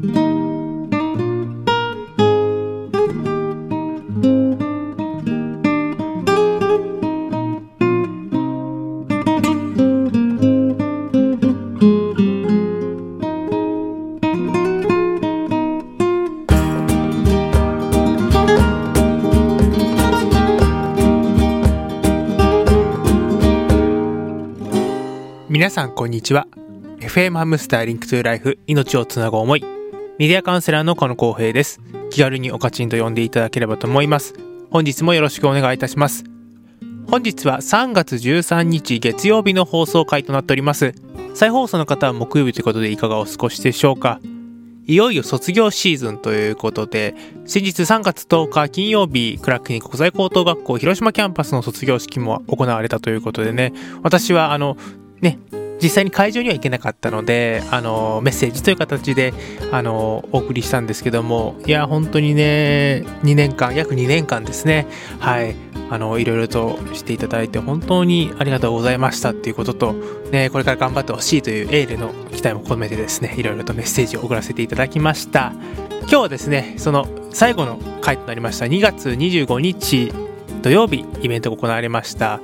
皆さんこんにちは。FM ハムスター Link to Life 命をつなぐ思い。メディアカウンセラーの岡野浩平です。気軽におかちんと呼んでいただければと思います。本日もよろしくお願いいたします。本日は3月13日月曜日の放送回となっております。再放送の方は木曜日ということでいかがお過ごしでしょうか。いよいよ卒業シーズンということで、先日3月10日金曜日、クラーク記念国際高等学校広島キャンパスの卒業式も行われたということでね、私はあの、ね、実際に会場には行けなかったので、あの、メッセージという形で、あの、お送りしたんですけども、いや、本当にね、2年間、約2年間ですね、はい、あの、いろいろとしていただいて、本当にありがとうございましたっていうことと、ね、これから頑張ってほしいというエールの期待も込めてですね、いろいろとメッセージを送らせていただきました。今日はですね、その最後の回となりました2月25日土曜日、イベントが行われました。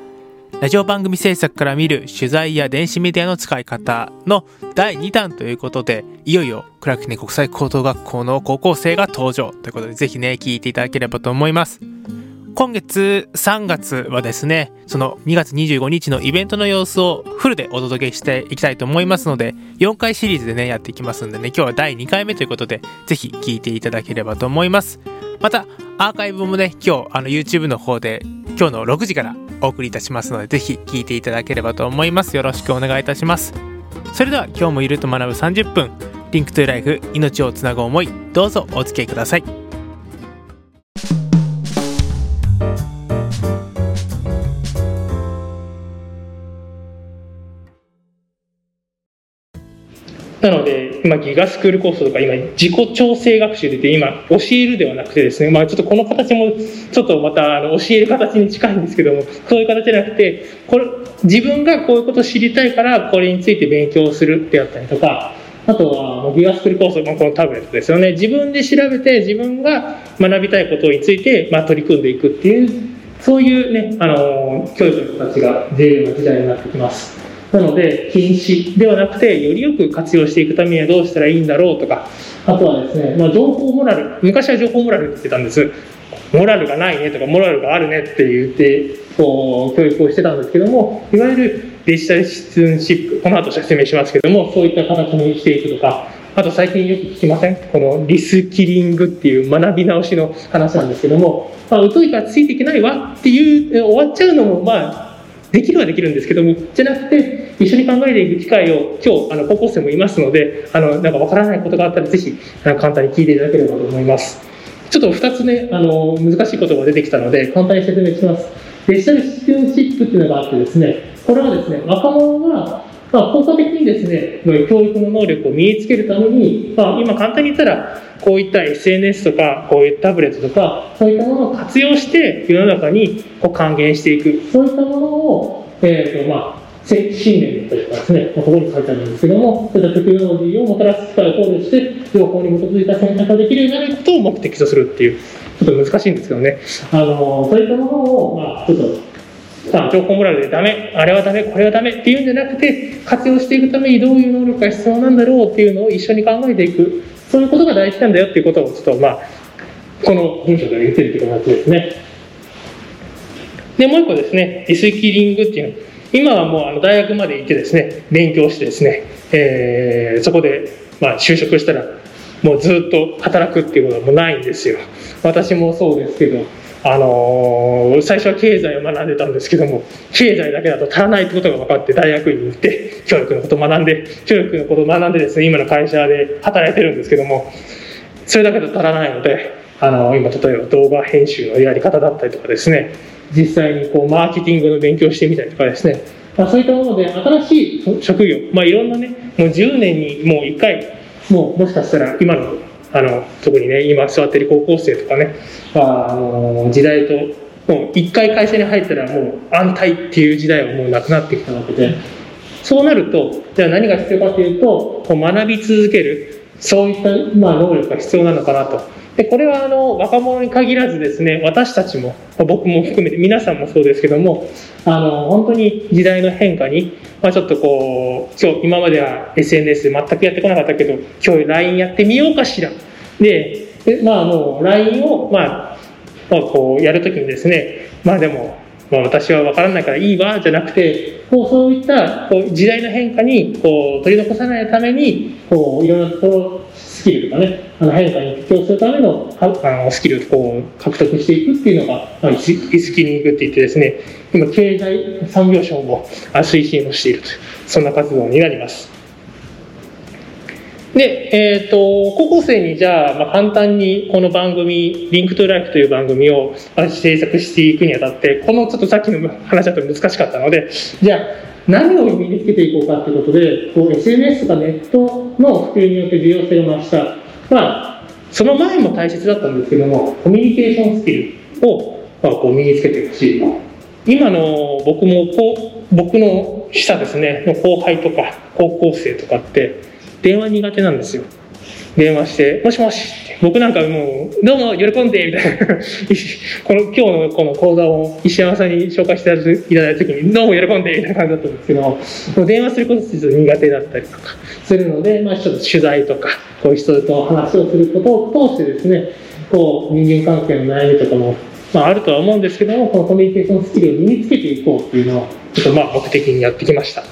ラジオ番組制作から見る取材や電子メディアの使い方の第2弾ということで、いよいよクラクネ国際高等学校の高校生が登場ということで、ぜひね、聞いていただければと思います。今月3月はですね、その2月25日のイベントの様子をフルでお届けしていきたいと思いますので、4回シリーズでね、やっていきますんでね、今日は第2回目ということで、ぜひ聞いていただければと思います。また、アーカイブもね、今日、あの YouTube の方で、今日の6時からお送りいたしますので、ぜひ聞いていただければと思います。よろしくお願いいたします。それでは今日もいると学ぶ30分、リンクトゥライフ、命をつなぐ思い、どうぞお付き合いください。なので、今、ギガスクールコースとか、今、自己調整学習でて、今、教えるではなくてですね、まあ、ちょっとこの形も、ちょっとまた、あの、教える形に近いんですけども、そういう形じゃなくて、これ、自分がこういうことを知りたいから、これについて勉強するってやったりとか、あとは、ギガスクールコース、まあ、このタブレットですよね。自分で調べて、自分が学びたいことについて、まあ、取り組んでいくっていう、そういうね、あの、教育の形が重要な時代になってきます。なので、禁止ではなくて、よりよく活用していくためにはどうしたらいいんだろうとか、あとはですね、まあ、情報モラル、昔は情報モラルって言ってたんです。モラルがないねとか、モラルがあるねって言って、こう、教育をしてたんですけども、いわゆるデジタルシティシップ、この後説明しますけども、そういった形にしていくとか、あと最近よく聞きません？このリスキリングっていう学び直しの話なんですけども、まあ、疎いからついていけないわっていう、終わっちゃうのも、まあ、できるはできるんですけども、じゃなくて、一緒に考えていく機会を、今日、あの、高校生もいますので、あの、なんかわからないことがあったら、ぜひ、簡単に聞いていただければと思います。ちょっと2つね、あの、難しいことが出てきたので、簡単に説明します。デジタルシティシップっていうのがあってですね、これはですね、若者がまあ、効果的にですね、教育の能力を身につけるために、まあ、今簡単に言ったら、こういった SNS とか、こういったタブレットとか、そういったものを活用して世の中にこう還元していく、そういったものを、えーとまあ、信念というかですね、ここに書いてあるんですけども、そういったテクノロジーをもたらす機会を考慮して、情報に基づいた選択ができるようになることを目的とするっていう、ちょっと難しいんですけどね、あのそういったものを、まあ、ちょっとさあ情報モラルでダメあれはダメこれはダメっていうんじゃなくて活用していくためにどういう能力が必要なんだろうっていうのを一緒に考えていくそういうことが大事なんだよっていうことをちょっとまあこの文章から言ってるっていう形ですね。でもう一個ですねリスキリングっていうの今はもうあの大学まで行ってですね勉強してですね、えー、そこでまあ就職したらもうずっと働くっていうことはもうないんですよ。私もそうですけどあのー、最初は経済を学んでたんですけども経済だけだと足らないってことが分かって大学院に行って教育のことを学んで教育のことを学んでですね今の会社で働いてるんですけどもそれだけだと足らないのであの今例えば動画編集のやり方だったりとかですね実際にこうマーケティングの勉強してみたりとかですね、まあ、そういったもので新しい職業、まあ、いろんなねもう10年にもう1回もうもしかしたら今のあの特にね今座ってる高校生とかね、まあ、あの時代ともう一回会社に入ったらもう安泰っていう時代はもうなくなってきたわけでそうなるとじゃあ何が必要かというとこう学び続けるそういった、まあ、能力が必要なのかなと。でこれはあの若者に限らずですね私たちも僕も含めて皆さんもそうですけどもあの本当に時代の変化に、まあ、ちょっとこう今日今までは SNS 全くやってこなかったけど今日 LINE やってみようかしら。でまあもう LINE を、まあ、まあこうやるときにですねまあでもまあ、私は分からないからいいわじゃなくてこうそういったこう時代の変化にこう取り残さないためにこういろんなところスキルとかねあの変化に適応するためのあのスキルをこう獲得していくっていうのが、まあ、リスキリングって言ってですね今経済産業省も推進をしているというそんな活動になります。で、えっ、ー、と、高校生にじゃあ、まあ、簡単にこの番組、リンクトゥライフという番組を制作していくにあたって、このちょっとさっきの話だと難しかったので、じゃあ、何を身につけていこうかということで、SNS とかネットの普及によって重要性を増した、まあ、その前も大切だったんですけども、コミュニケーションスキルを、まあ、こう身につけていくし。今の僕もこう、僕の下ですね、の後輩とか高校生とかって、電話苦手なんですよ。電話して、もしもし僕なんかもう、どうも、喜んでみたいな この、今日のこの講座を石山さんに紹介していただいた時に、どうも喜んでみたいな感じだったんですけども、も電話することってちょっと苦手だったりとかするので、まあちょっと取材とか、こういう人と話をすることを通してですね、こう、人間関係の悩みとかも、まああるとは思うんですけども、このコミュニケーションスキルを身につけていこうっていうのを、ちょっとまあ目的にやってきました。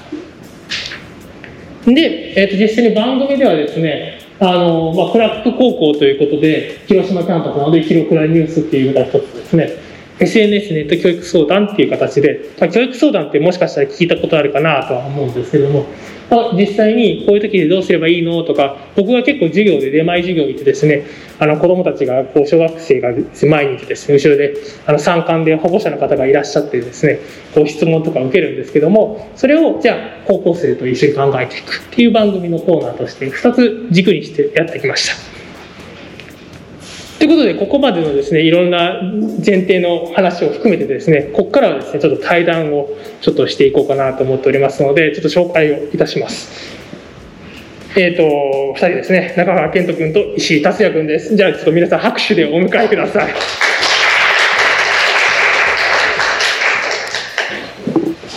で、えー、と実際に番組ではですね、あのまあ、クラック高校ということで、広島キャンパスなので、広倉ニュースっていうのが一つですね、SNS ネット教育相談っていう形で、まあ、教育相談ってもしかしたら聞いたことあるかなとは思うんですけども、あ、実際にこういう時でどうすればいいの？とか、僕は結構授業で出前授業行ってですね、あの子供たちが、こう小学生が前にいてですね、後ろであの参観で保護者の方がいらっしゃってですね、こう質問とか受けるんですけども、それをじゃあ高校生と一緒に考えていくっていう番組のコーナーとして2つ軸にしてやってきました。ということで、ここまでのですね、いろんな前提の話を含めてですね、ここからはですね、ちょっと対談をちょっとしていこうかなと思っておりますので、ちょっと紹介をいたします。えっ、ー、と、2人ですね、中川健人君と石井達也君です。じゃあ、ちょっと皆さん拍手でお迎えください。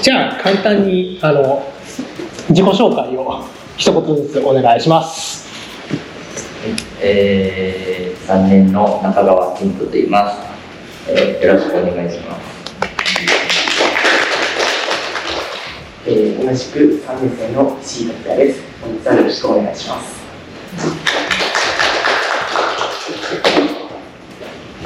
じゃあ、簡単に、あの、自己紹介を一言ずつお願いします。えー、3年の中川健人と言います、えー、よろしくお願いします、えー、同じく3年生の石井達也です。本日はよろしくお願いします。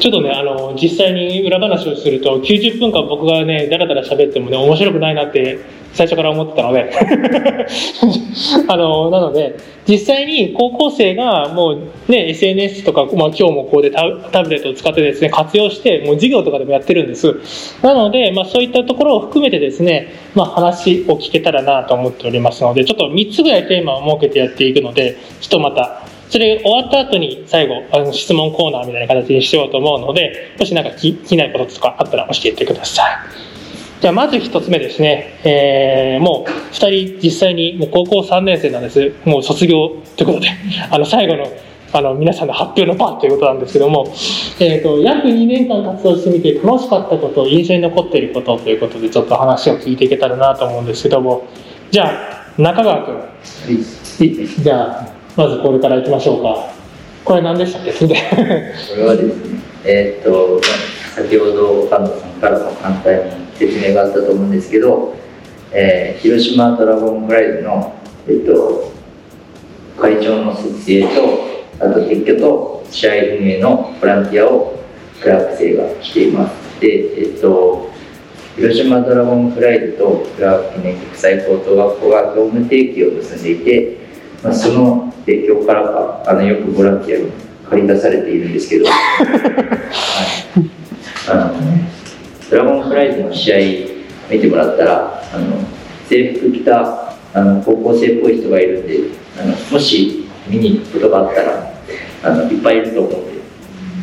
ちょっとね、あの、実際に裏話をすると、90分間僕がね、だらだら喋ってもね、面白くないなって最初から思ってたので あの、なので、実際に高校生がもうね、SNS とか、まあ今日もこうでタブレットを使ってですね、活用して、もう授業とかでもやってるんです。なので、まあそういったところを含めてですね、まあ話を聞けたらなと思っておりますので、ちょっと3つぐらいテーマを設けてやっていくので、ちょっとまた、それ終わった後に最後、あの質問コーナーみたいな形にしようと思うので、もしなんか気気になることとかあったら教えてください。じゃあまず一つ目ですね、えー、もう2人実際にもう高校3年生なんです。もう卒業ということで。あの最後のあの皆さんの発表の場ということなんですけども、えーと、約2年間活動してみて楽しかったこと印象に残っていることということでちょっと話を聞いていけたらなと思うんですけども。じゃあ中川君、はい、じゃあまずこれからいきましょうか。これ何でしたっけ？これはですねえー、っと先ほど菅野さんからも簡単に説明があったと思うんですけど、えー、広島ドラゴンフライズの、えっと、会長の設営とあと撤去と試合運営のボランティアをクラーク生がしています。で、えっと、広島ドラゴンフライズとクラーク記念国際高等学校が業務提携を結んでいて、まあ、その提供からかあのよくボランティアに借り出されているんですけど、はい、あのドラゴンフライズの試合見てもらったらあの制服着たあの高校生っぽい人がいるんであのもし見に行くことがあったらあのいっぱいいると思うんで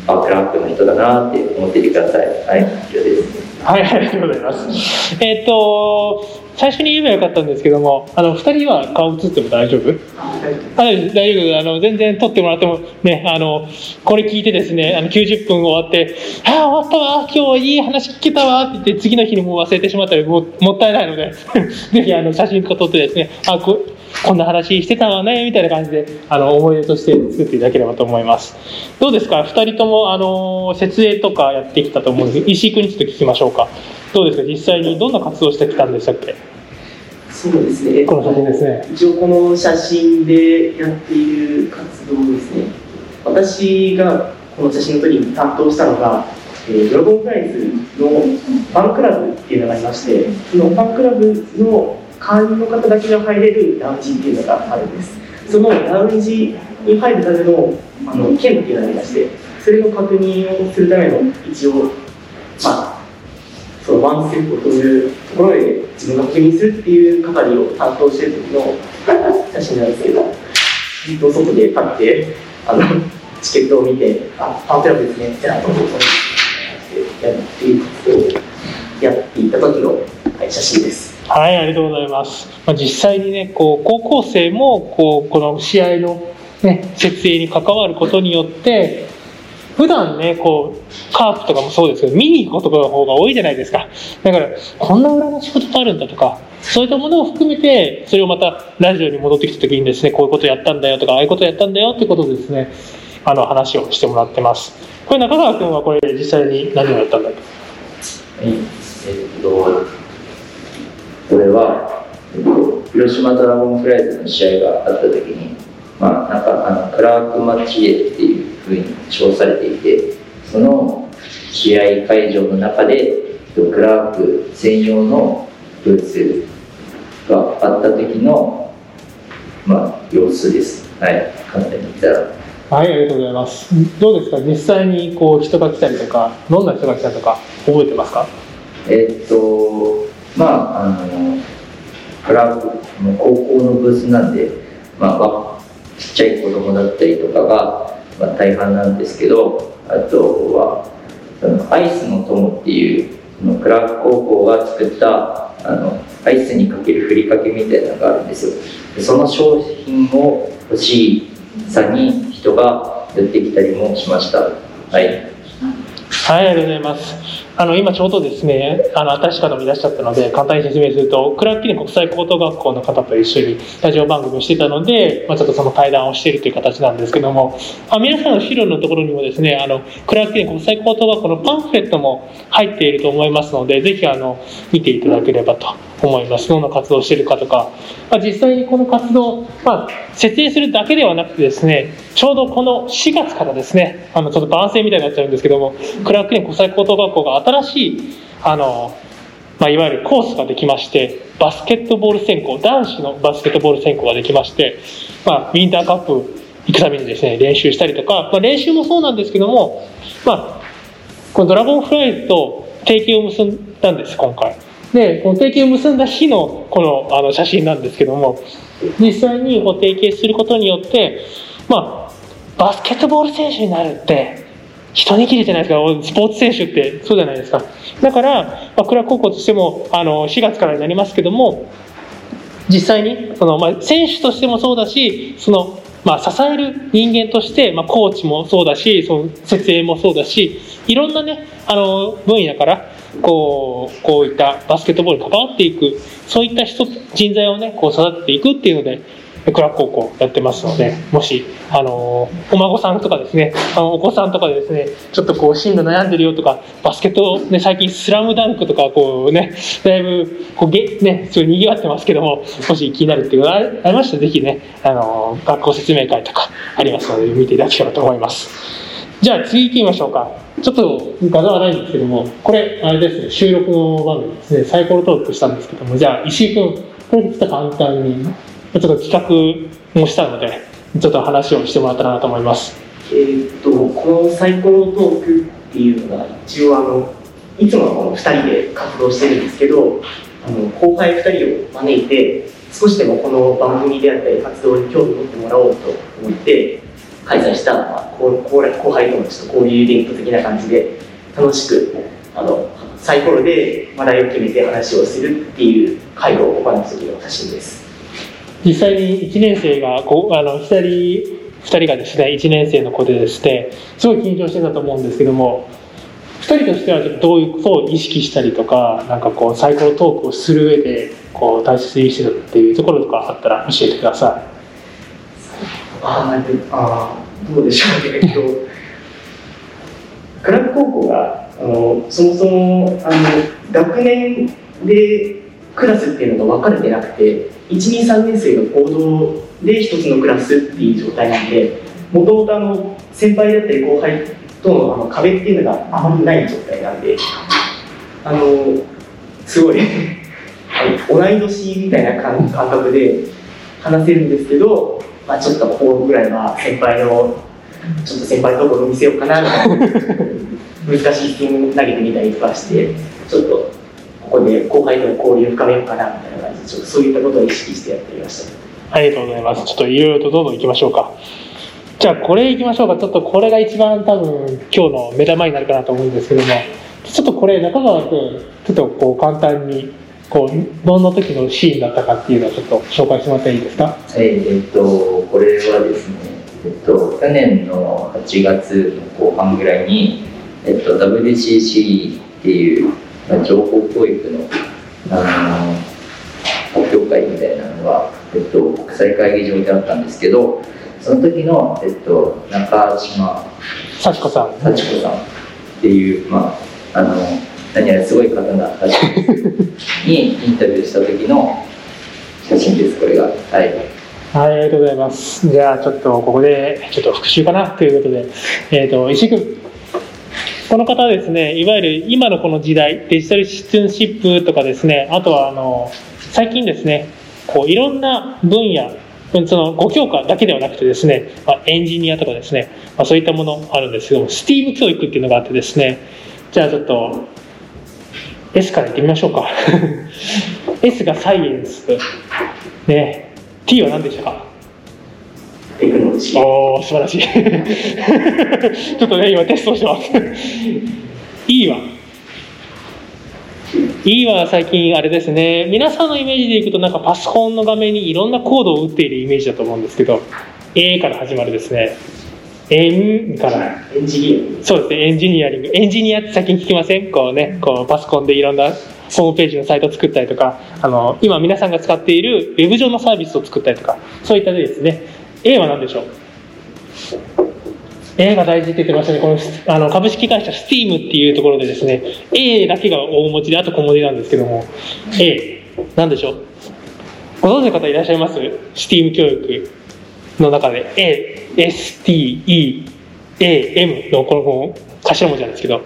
あクラックの人だなって思っててくださいはい以上ですはい、ありがとうございます。えっ、ー、と、最初に言えばよかったんですけどもあの2人は顔映っても大丈夫？あ大丈夫あ大丈夫。大丈夫あの全然撮ってもらってもねあのこれ聞いてですねあの90分終わって「ああ終わったわ。今日いい話聞けたわ」って言って次の日にもう忘れてしまったらももったいないので ぜひあの写真とか撮ってですねあここんな話してたわねみたいな感じであの思い出として作っていただければと思います。どうですか？2人ともあの設営とかやってきたと思うんですけど石井君にちょっと聞きましょうか。どうですか？実際にどんな活動してきたんでしたっけ？そうですね。この写真ですね。一応この写真でやっている活動ですね。私がこの写真の時に担当したのが、えードラゴンフライズのファンクラブっていうのがありまして、そのファンクラブの会員の方だけが入れるラウンジっていうのがあるんです。そのラウンジに入るためのあの券っていうのがありまして、それの確認をするための一応、まあ、そのワンステップというところで自分が確認するっていう係を担当してる時の写真なんですけど、ずっと外で立って、あの、チケットを見て、あ、パンクラブですね、ってなと思って、やっていう活動をやっていた時の、はい、写真です。はい、ありがとうございます。まあ、実際にね、こう高校生もこうこの試合のね設営に関わることによって、普段ねこうカープとかもそうですけど見に行くことの方が多いじゃないですか。だからこんな裏の仕事があるんだとか。そういったものを含めて、それをまたラジオに戻ってきた時にですね、こういうことやったんだよとか、ああいうことやったんだよってことですね、あの話をしてもらってます。これ中川君はこれ実際に何をやったんだっけ？はい、えっと、これは、えっと、広島ドラゴンフライズの試合があった時に、まあ、なんかあのクラークマッチエっていうふうに称されていて、その試合会場の中で、えっとクラーク専用のブースがあった時の、まあ、様子です。はい、簡単に言ったら。はい、ありがとうございます。どうですか？実際にこう人が来たりとか、どんな人が来たとか覚えてますか？えーっと、まあ、あの、クラブの高校のブースなんで、まあ、ちっちゃい子供だったりとかが、まあ、大半なんですけど、あとは、アイスの友っていう、クラーク高校が作った、あの、アイスにかけるふりかけみたいなのがあるんですよ。その商品を欲しいさに人が寄ってきたりもしました。はい。はい、ありがとうございます。あの、今ちょうどですね、あの、新しい方もいらっしゃったので、簡単に説明すると、クラーク記念国際高等学校の方と一緒にラジオ番組をしてたので、まあ、ちょっとその対談をしているという形なんですけども、あ皆さんの資料のところにもですね、あの、クラーク記念国際高等学校のパンフレットも入っていると思いますので、ぜひ、あの、見ていただければと思います。どんな活動をしているかとか、まあ、実際にこの活動、まあ、設営するだけではなくてですね、ちょうどこの4月からですね、あの、ちょっと番宣みたいになっちゃうんですけども、クラーク記念国際高等学校が新しい、あの、まあ、いわゆるコースができまして、バスケットボール専攻、男子のバスケットボール専攻ができまして、まあ、ウィンターカップ行くためにですね、練習したりとか、まあ、練習もそうなんですけども、まあ、このドラゴンフライズと提携を結んだんです、今回。で、この提携を結んだ日のこのあの写真なんですけども、実際にこう提携することによって、まあ、バスケットボール選手になるって、一握りじゃないですか、スポーツ選手ってそうじゃないですか。だから、まあ、クラ高校としてもあの4月からになりますけども、実際にその、まあ、選手としてもそうだし、そのまあ、支える人間として、まあ、コーチもそうだし、その設営もそうだし、いろんなね、あの分野からこうこういったバスケットボールに関わっていく、そういった人人材をね、こう育てていくっていうので、クラブ高校やってますので、もし、あのお孫さんとかですね、あのお子さんとかでですね、ちょっとこう進路悩んでるよとか、バスケット、ね、最近スラムダンクとか、こうね、だいぶ、こうげ、ね、すごい賑わってますけども、もし気になるっていうのがありましたら、ぜひね、あの学校説明会とかありますので、見ていただければと思います。じゃあ次行ってみましょうか。ちょっと画像はないんですけども、これ、あれですね、収録の番組ですね、サイコロトークしたんですけども、じゃあ石井君、これちょっと簡単に、ちょっと企画もしたので、ちょっと話をしてもらったらなと思います。えーっと、このサイコロトークっていうのが、一応あの、いつもはこの2人で活動してるんですけど、あの後輩2人を招いて、少しでもこの番組であったり活動に興味を持ってもらおうと思って、開催した、まあ、後後後輩友達と交流イベント的な感じで、楽しく、あの、サイコロで話題を決めて話をするっていう会を行った時の写真です実際に1年生がこうあの2人2人がですね1年生の子でですねすごい緊張してたと思うんですけども2人としてはどういうことを意識したりとかなんかこうサイコロトークをする上でこう大切にしてたっていうところとかあったら教えてください。ああどうでしょうね、えっと、クラブ高校があのそもそもあの学年でクラスっていうのが分かれてなくて123年生が合同で一つのクラスっていう状態なんでもともと先輩だったり後輩とのあの壁っていうのがあまりない状態なんであのすごい 同い年みたいな感覚で話せるんですけど、まあ、ちょっとここぐらいは先輩のちょっと先輩のところを見せようかなみたいな 難しい質問投げてみたりとかしてちょっとここで後輩との交流を深めようかなみたいな感じでちょっとそういったことを意識してやってみましたありがとうございます。ちょっといろいろとどんどん行きましょうか。じゃあこれ行きましょうか。ちょっとこれが一番多分今日の目玉になるかなと思うんですけども、ちょっとこれ中川君、ちょっとこう簡単に、こう、どんな時のシーンだったかっていうのをちょっと紹介してもらっていいですか？はい、えっと、これはですね、えっと、去年の8月の後半ぐらいに、えっと、WCC っていう、まあ、情報教育の、あの発表会みたいなのが、えっと、国際会議場であったんですけど、その時の、えっと、中島幸子さん。幸子さんっていう、まあ、あの、何やらすごい方ならしいですにインタビューした時の写真です、これが。はい。はい、ありがとうございます。じゃあちょっとここでちょっと復習かな？ということで、えっ、と、石井君。この方はですね、いわゆる今のこの時代、デジタルシティンシップとかですね、あとはあの、最近ですね、こういろんな分野、その5教科だけではなくてですね、まあ、エンジニアとかですね、まあ、そういったものあるんですけども、STEAM 教育っていうのがあってですね、じゃあちょっと S からいってみましょうか。S がサイエンス。ね、T は何でしたか？テクノロジーおー、素晴らしい。ちょっとね、今テストしてます。E は E は最近あれですね、皆さんのイメージでいくとなんかパソコンの画面にいろんなコードを打っているイメージだと思うんですけど、A から始まるですね、N から、エンジニそうですね、エンジニアリング。エンジニアって最近聞きません？こうね、こうパソコンでいろんなホームページのサイトを作ったりとか、あの、今皆さんが使っているウェブ上のサービスを作ったりとか、そういったでですね、A は何でしょう？A が大事って言ってましたね。このあの株式会社 STEAM っていうところでですね、A だけが大文字で、あと小文字なんですけども、A、何でしょう？ご存知の方いらっしゃいます ?STEAM 教育の中で A、S、T、E、A、M のこのこの頭文字なんですけど、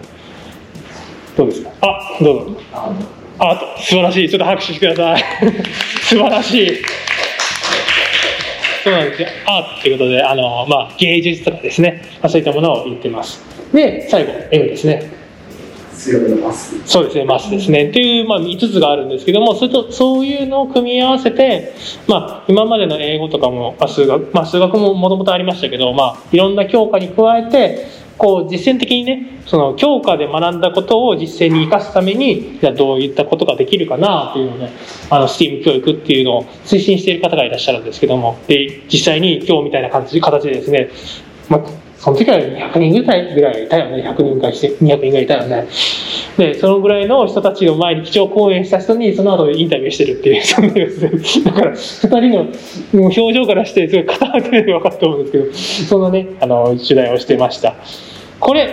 どうですか？あ、どうぞ。あ、素晴らしい。ちょっと拍手してください。素晴らしい。そうなんですよ。アートっていうことで、あの、まあ、芸術とかですね、まあ、そういったものを言ってます。で、最後、M ですね。強めのパスそうですね、マスですね。っていう、まあ、5つがあるんですけども、それと、そういうのを組み合わせて、まあ、今までの英語とかも、まあ、数学、まあ、数学ももともとありましたけど、まあ、いろんな教科に加えて、こう、実践的にね、その、教科で学んだことを実践に生かすために、じゃどういったことができるかなというのをね、あの、STEAM 教育っていうのを推進している方がいらっしゃるんですけども、で、実際に今日みたいな感じ、形でですね、まあ、その時は200人ぐらいぐらいいたよね。100人ぐらいして、200人ぐらいいたよね。で、そのぐらいの人たちの前に基調講演した人に、その後インタビューしてるっていう、そんなですね。だから、二人の表情からして、すごい固まってるの分かると思うんですけど、そんなね、あの、取材をしてました。これ、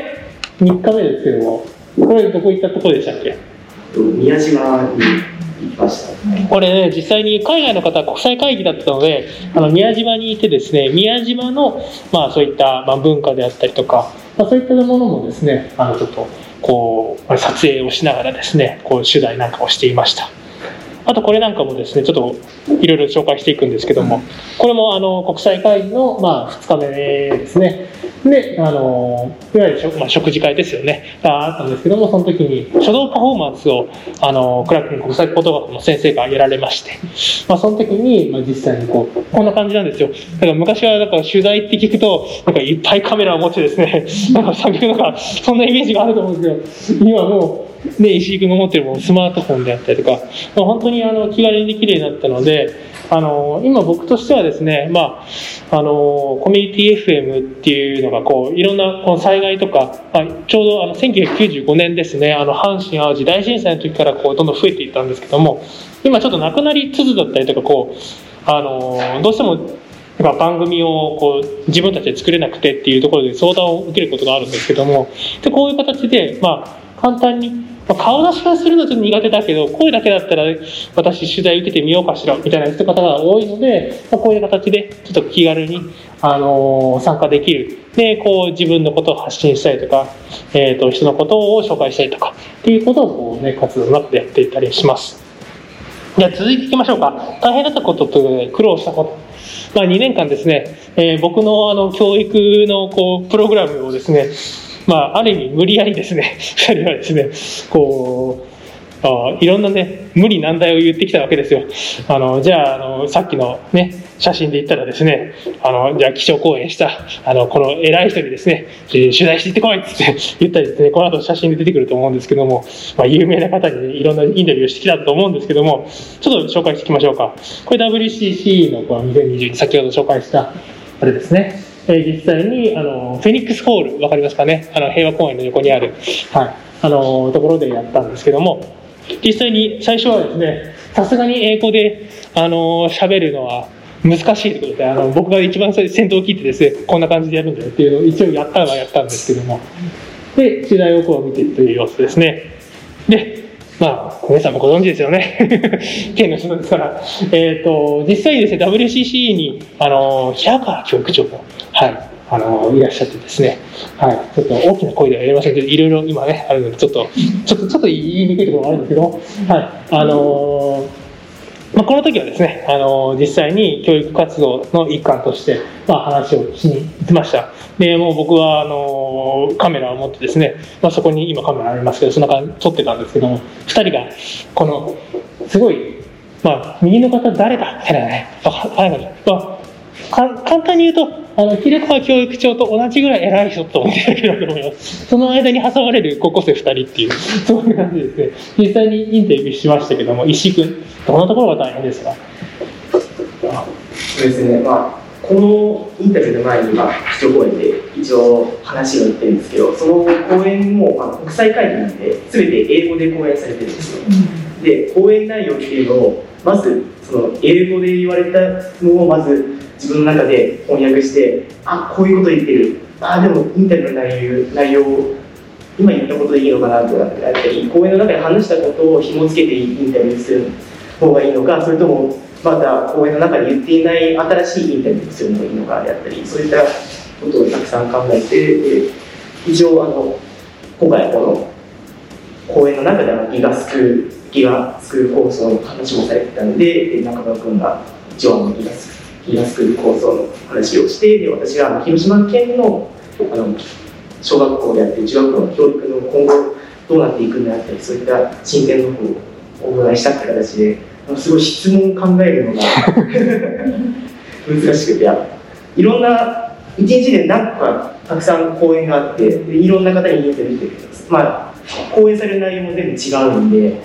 3日目ですけども、これどこ行ったところでしたっけ？宮島にこれね、実際に海外の方は国際会議だったので、あの宮島にいてですね、宮島の、まあそういった、まあ、文化であったりとか、まあそういったものもですね、あのちょっと、こう、撮影をしながらですね、こう取材なんかをしていました。あとこれなんかもですね、ちょっといろいろ紹介していくんですけども、これもあの国際会議の、まあ、2日目ですね。で、あの、いわゆる食,、まあ、食事会ですよね。があったんですけども、その時に書道パフォーマンスを、あの、クラックン国際高等学校の先生がやられまして、まあ、その時に、まあ、実際にこう、こんな感じなんですよ。だから昔は、だから取材って聞くと、なんかいっぱいカメラを持ってですね、なんか先ほどなんか、そんなイメージがあると思うんですけど、今もう、で、石井君が持ってるものスマートフォンであったりとか、まあ、本当にあの気軽にできるようになったので、あの今僕としてはですね、まあ、あのコミュニティ FM っていうのがこういろんなこの災害とか、まあ、ちょうどあの1995年ですねあの阪神・淡路大震災の時からこうどんどん増えていったんですけども今ちょっとなくなりつつだったりとかこうあのどうしてもやっぱ番組をこう自分たちで作れなくてっていうところで相談を受けることがあるんですけどもでこういう形で、まあ、簡単に、まあ、顔出しはするのちょっと苦手だけど声だけだったら私取材受けてみようかしらみたいな人方が多いので、まあ、こういう形でちょっと気軽に、あの参加できるでこう自分のことを発信したりとか、えーと、人のことを紹介したりとかっていうことをこう、ね、活動の中でやっていたりします。じゃあ続いていきましょうか。大変だったことと苦労したこと。まあ、2年間ですね、えー、僕のあの教育のこうプログラムをですね、まあ、ある意味無理やりですね、2人はですね、こう、あいろんなね、無理難題を言ってきたわけですよ。あの、じゃあ、あの、さっきのね、写真で言ったらですね、あの、じゃあ気象公演した、あの、この偉い人にですね、取材していってこいって言ったりですね、この後写真で出てくると思うんですけども、まあ、有名な方に、ね、いろんなインタビューをしてきたと思うんですけども、ちょっと紹介していきましょうか。これ WCC のこの2022、先ほど紹介した、あれですね。えー、実際に、あの、フェニックスホール、わかりますかね？あの、平和公園の横にある、はい、あの、ところでやったんですけども、実際に最初はですね、さすがに英語で、あの、喋るのは難しいということで、あの、僕が一番先頭を切ってですね、こんな感じでやるんだよっていうのを一応やったのはやったんですけども、で、取材をこう見ているという様子ですね。で、まあ、皆さんもご存知ですよね。県の人ですから。えっ、ー、と、実際ですね、WCC に、あの、平川教育長も、はい、あの、いらっしゃってですね、はい、ちょっと大きな声では言えませんけど、いろいろ今ね、あるので、ちょっと、ちょっと、ちょっと言いにくいところもあるんですけど、はい、あのまあ、この時はですね、あの実際に教育活動の一環として、まあ、話をしに行ってました。で、もう僕は、あのカメラを持ってですね、まあ、そこに今カメラありますけど、その中撮ってたんですけども、二人が、この、すごい、まあ、右の方誰だ？みたいなね、あ、はい、まあ、簡単に言うと、あの、切川教育長と同じぐらい偉い人と思っていただければと思います。その間に挟まれる高校生2人っていう、そういう感じですね。実際にインタビューしましたけども、石井君、どんなところが大変ですか？そうですね、まあ、このインタビューの前に、まあ、基調講演で一応話を言ってるんですけど、その講演も、まあ、国際会議なんで、すべて英語で講演されてるんですよ。で、講演内容っていうのを、まず、その英語で言われたのをまず自分の中で翻訳してあこういうこと言ってるあでもインタビューの内容内容を今言ったことでいいのかなとかってあったり講演の中で話したことを紐付けてインタビューする方がいいのかそれともまた講演の中で言っていない新しいインタビューをするのがいいのかであったりそういったことをたくさん考えて一応あの今回この講演の中ではギガスクールギガスクール構想の話もされてたので中川君が一応のギガスクールヒースクール構想の話をしてで私が広島県のあの小学校であって中学校の教育の今後どうなっていくんだったりそういった進展の方をお伺いしたって形ですごい質問を考えるのが 難しくていろんな一日で何個かたくさん講演があっていろんな方にインタビューしてまあ講演される内容も全部違うんで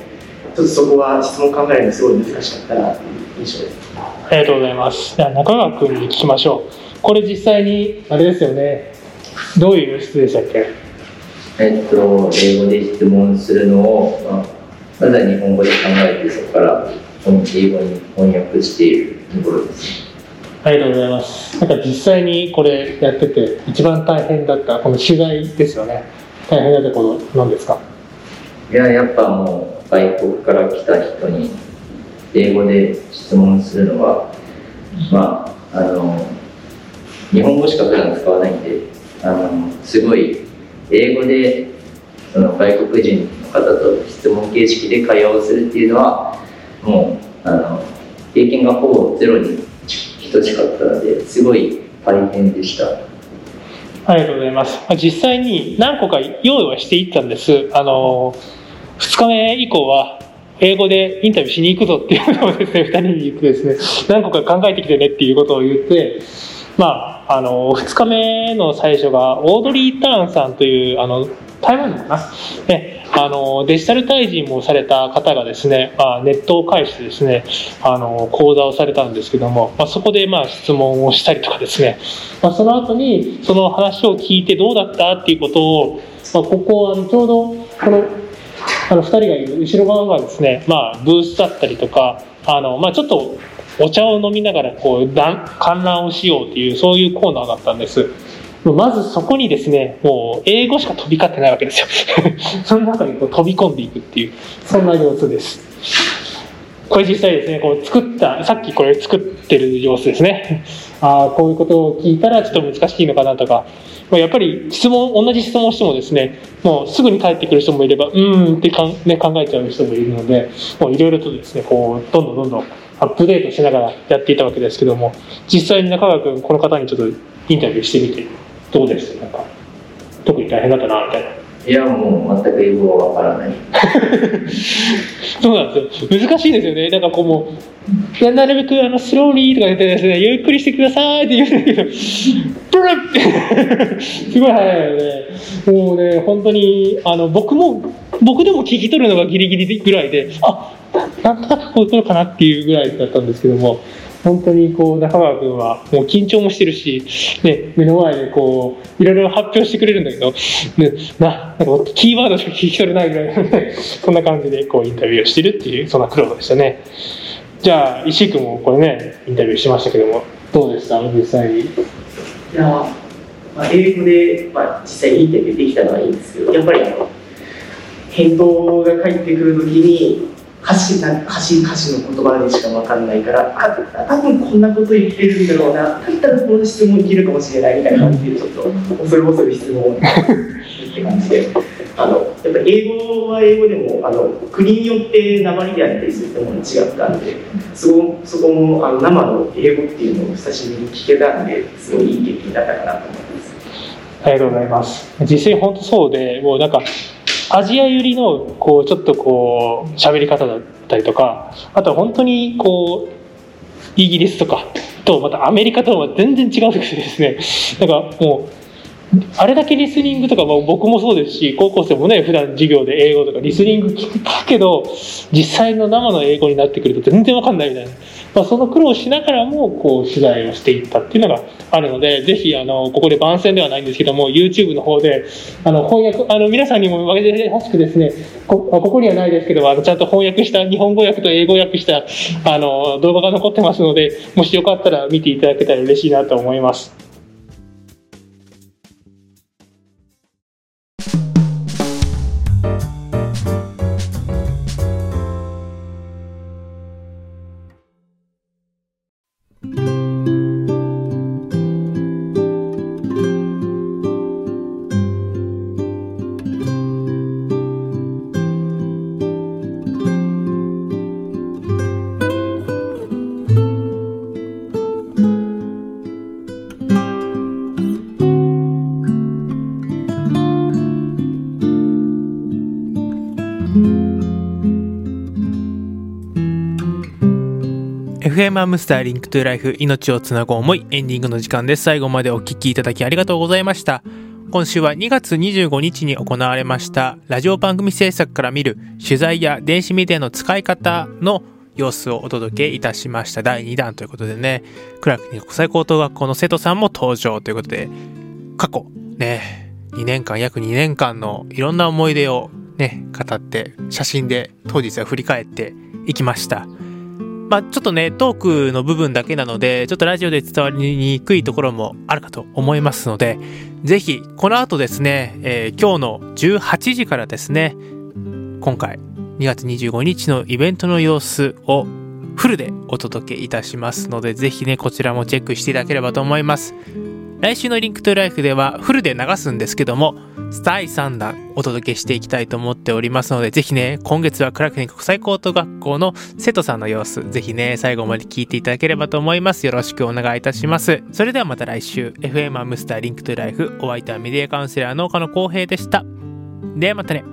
ちょっとそこは質問考えるのすごい難しかったなという印象です。ありがとうございます。では中川君に聞きましょう。これ実際に、あれですよね。どういう質でしたっけ？えっと、英語で質問するのを、まあ、まずは日本語で考えて、そこから英語に翻訳しているところです。ありがとうございます。なんか実際にこれやってて、一番大変だったこの取材ですよね。大変だったことなんですか？いや、やっぱもう外国から来た人に英語で質問するのは、まあ、あの、日本語しか普段使わないんで、あの、すごい、英語で、その外国人の方と質問形式で会話をするっていうのは、もう、あの、経験がほぼゼロに等しかったので、すごい大変でした。ありがとうございます。実際に何個か用意はしていったんです。あの、2日目以降は、英語でインタビューしに行くぞっていうのをですね、二人に言ってですね、何個か考えてきてねっていうことを言って、まあ、あの、二日目の最初が、オードリー・ターンさんという、あの、台湾か？な、ね、あのデジタル退陣もされた方がですね、まあ、ネットを介してですねあの講座をされたんですけども、まあ、そこでまあ質問をしたりとかですね、まあ、その後にその話を聞いてどうだったっていうことを、まあ、ここはちょうどこのあの2人がいる後ろ側がですね、まあ、ブースだったりとかあの、まあ、ちょっとお茶を飲みながらこう観覧をしようっていうそういうコーナーだったんです。まずそこにですね、もう英語しか飛び交ってないわけですよ。その中にこう飛び込んでいくっていう、そんな様子です。これ実際ですね、こう作った、さっきこれ作ってる様子ですね。ああ、こういうことを聞いたらちょっと難しいのかなとか、やっぱり質問、同じ質問をしてもですね、もうすぐに帰ってくる人もいれば、うーんってかん、ね、考えちゃう人もいるので、もういろいろとですね、こう、どんどんどんどんアップデートしながらやっていたわけですけども、実際に中川君、この方にちょっとインタビューしてみて、どうです？なんか、特に大変だったな、みたいな。いや、もう全く英語はわからない。そうなんですよ。難しいですよね。なんかこうもう、なるべくあのスローリーとか言ってですね、ゆっくりしてくださいって言うんだけど、プルッ すごい早いよね。もうね、本当に、あの、僕も、僕でも聞き取るのがギリギリぐらいで、あなんとなくこういうことかなっていうぐらいだったんですけども、本当にこう中川君はもう緊張もしてるし、ね、目の前でこういろいろ発表してくれるんだけど、ね、ななんかキーワードしか聞き取れないぐらいの、ね、そんな感じでこうインタビューをしてるっていうそんな苦労でしたね。じゃあ石井君もこれねインタビューしましたけども。どうでした？実際。にいや、まあ、英語で、まあ、実際にインタビューできたのはいいんですけどやっぱりあの返答が返ってくるときに歌詞な歌詞歌詞の言葉でしか分かんないからあ多分こんなこと言ってるんだろうなだったらこの質問いけるかもしれないみたいな感じでちょっと恐る恐る質問をって感じであのやっぱり英語は英語でもあの国によって鉛であったりするもの違ったんでそこそこもあの生の英語っていうのを久しぶりに聞けたんですごいいい経験だったかなと思います。ありがとうございます。実際本当そうで、もうなんかアジア寄りのこうちょっとこう喋り方だったりとかあとは本当にこうイギリスとかとまたアメリカとは全然違うくてですね。なんかもうあれだけリスニングとか、まあ、僕もそうですし高校生もね普段授業で英語とかリスニング聞くけど実際の生の英語になってくると全然わかんないみたいな。まあ、その苦労しながらもこう取材をしていったっていうのがあるのでぜひあのここで番宣ではないんですけども YouTube の方であの翻訳あの皆さんにも分けてほしくですねこここにはないですけどあのちゃんと翻訳した日本語訳と英語訳したあの動画が残ってますのでもしよかったら見ていただけたら嬉しいなと思います。FM ハムスター Link to Life 命をつなぐ思いエンディングの時間です。最後までお聴きいただきありがとうございました。今週は2月25日に行われましたラジオ番組制作から見る取材や電子メディアの使い方の様子をお届けいたしました第2弾ということでね、クラーク国際高等学校の生徒さんも登場ということで、過去ね、2年間、約2年間のいろんな思い出をね、語って写真で当日は振り返っていきました。まあ、ちょっとね、トークの部分だけなので、ちょっとラジオで伝わりにくいところもあるかと思いますので、ぜひ、この後ですね、えー、今日の18時からですね、今回、2月25日のイベントの様子をフルでお届けいたしますので、ぜひね、こちらもチェックしていただければと思います。来週の Link to Life ではフルで流すんですけども、第3弾お届けしていきたいと思っておりますので、ぜひね、今月はクラーク記念国際高等学校の生徒さんの様子、ぜひね、最後まで聞いていただければと思います。よろしくお願いいたします。それではまた来週、FM ハムスター Link to Life、お相手はメディアカウンセラーの岡野浩平でした。ではまたね。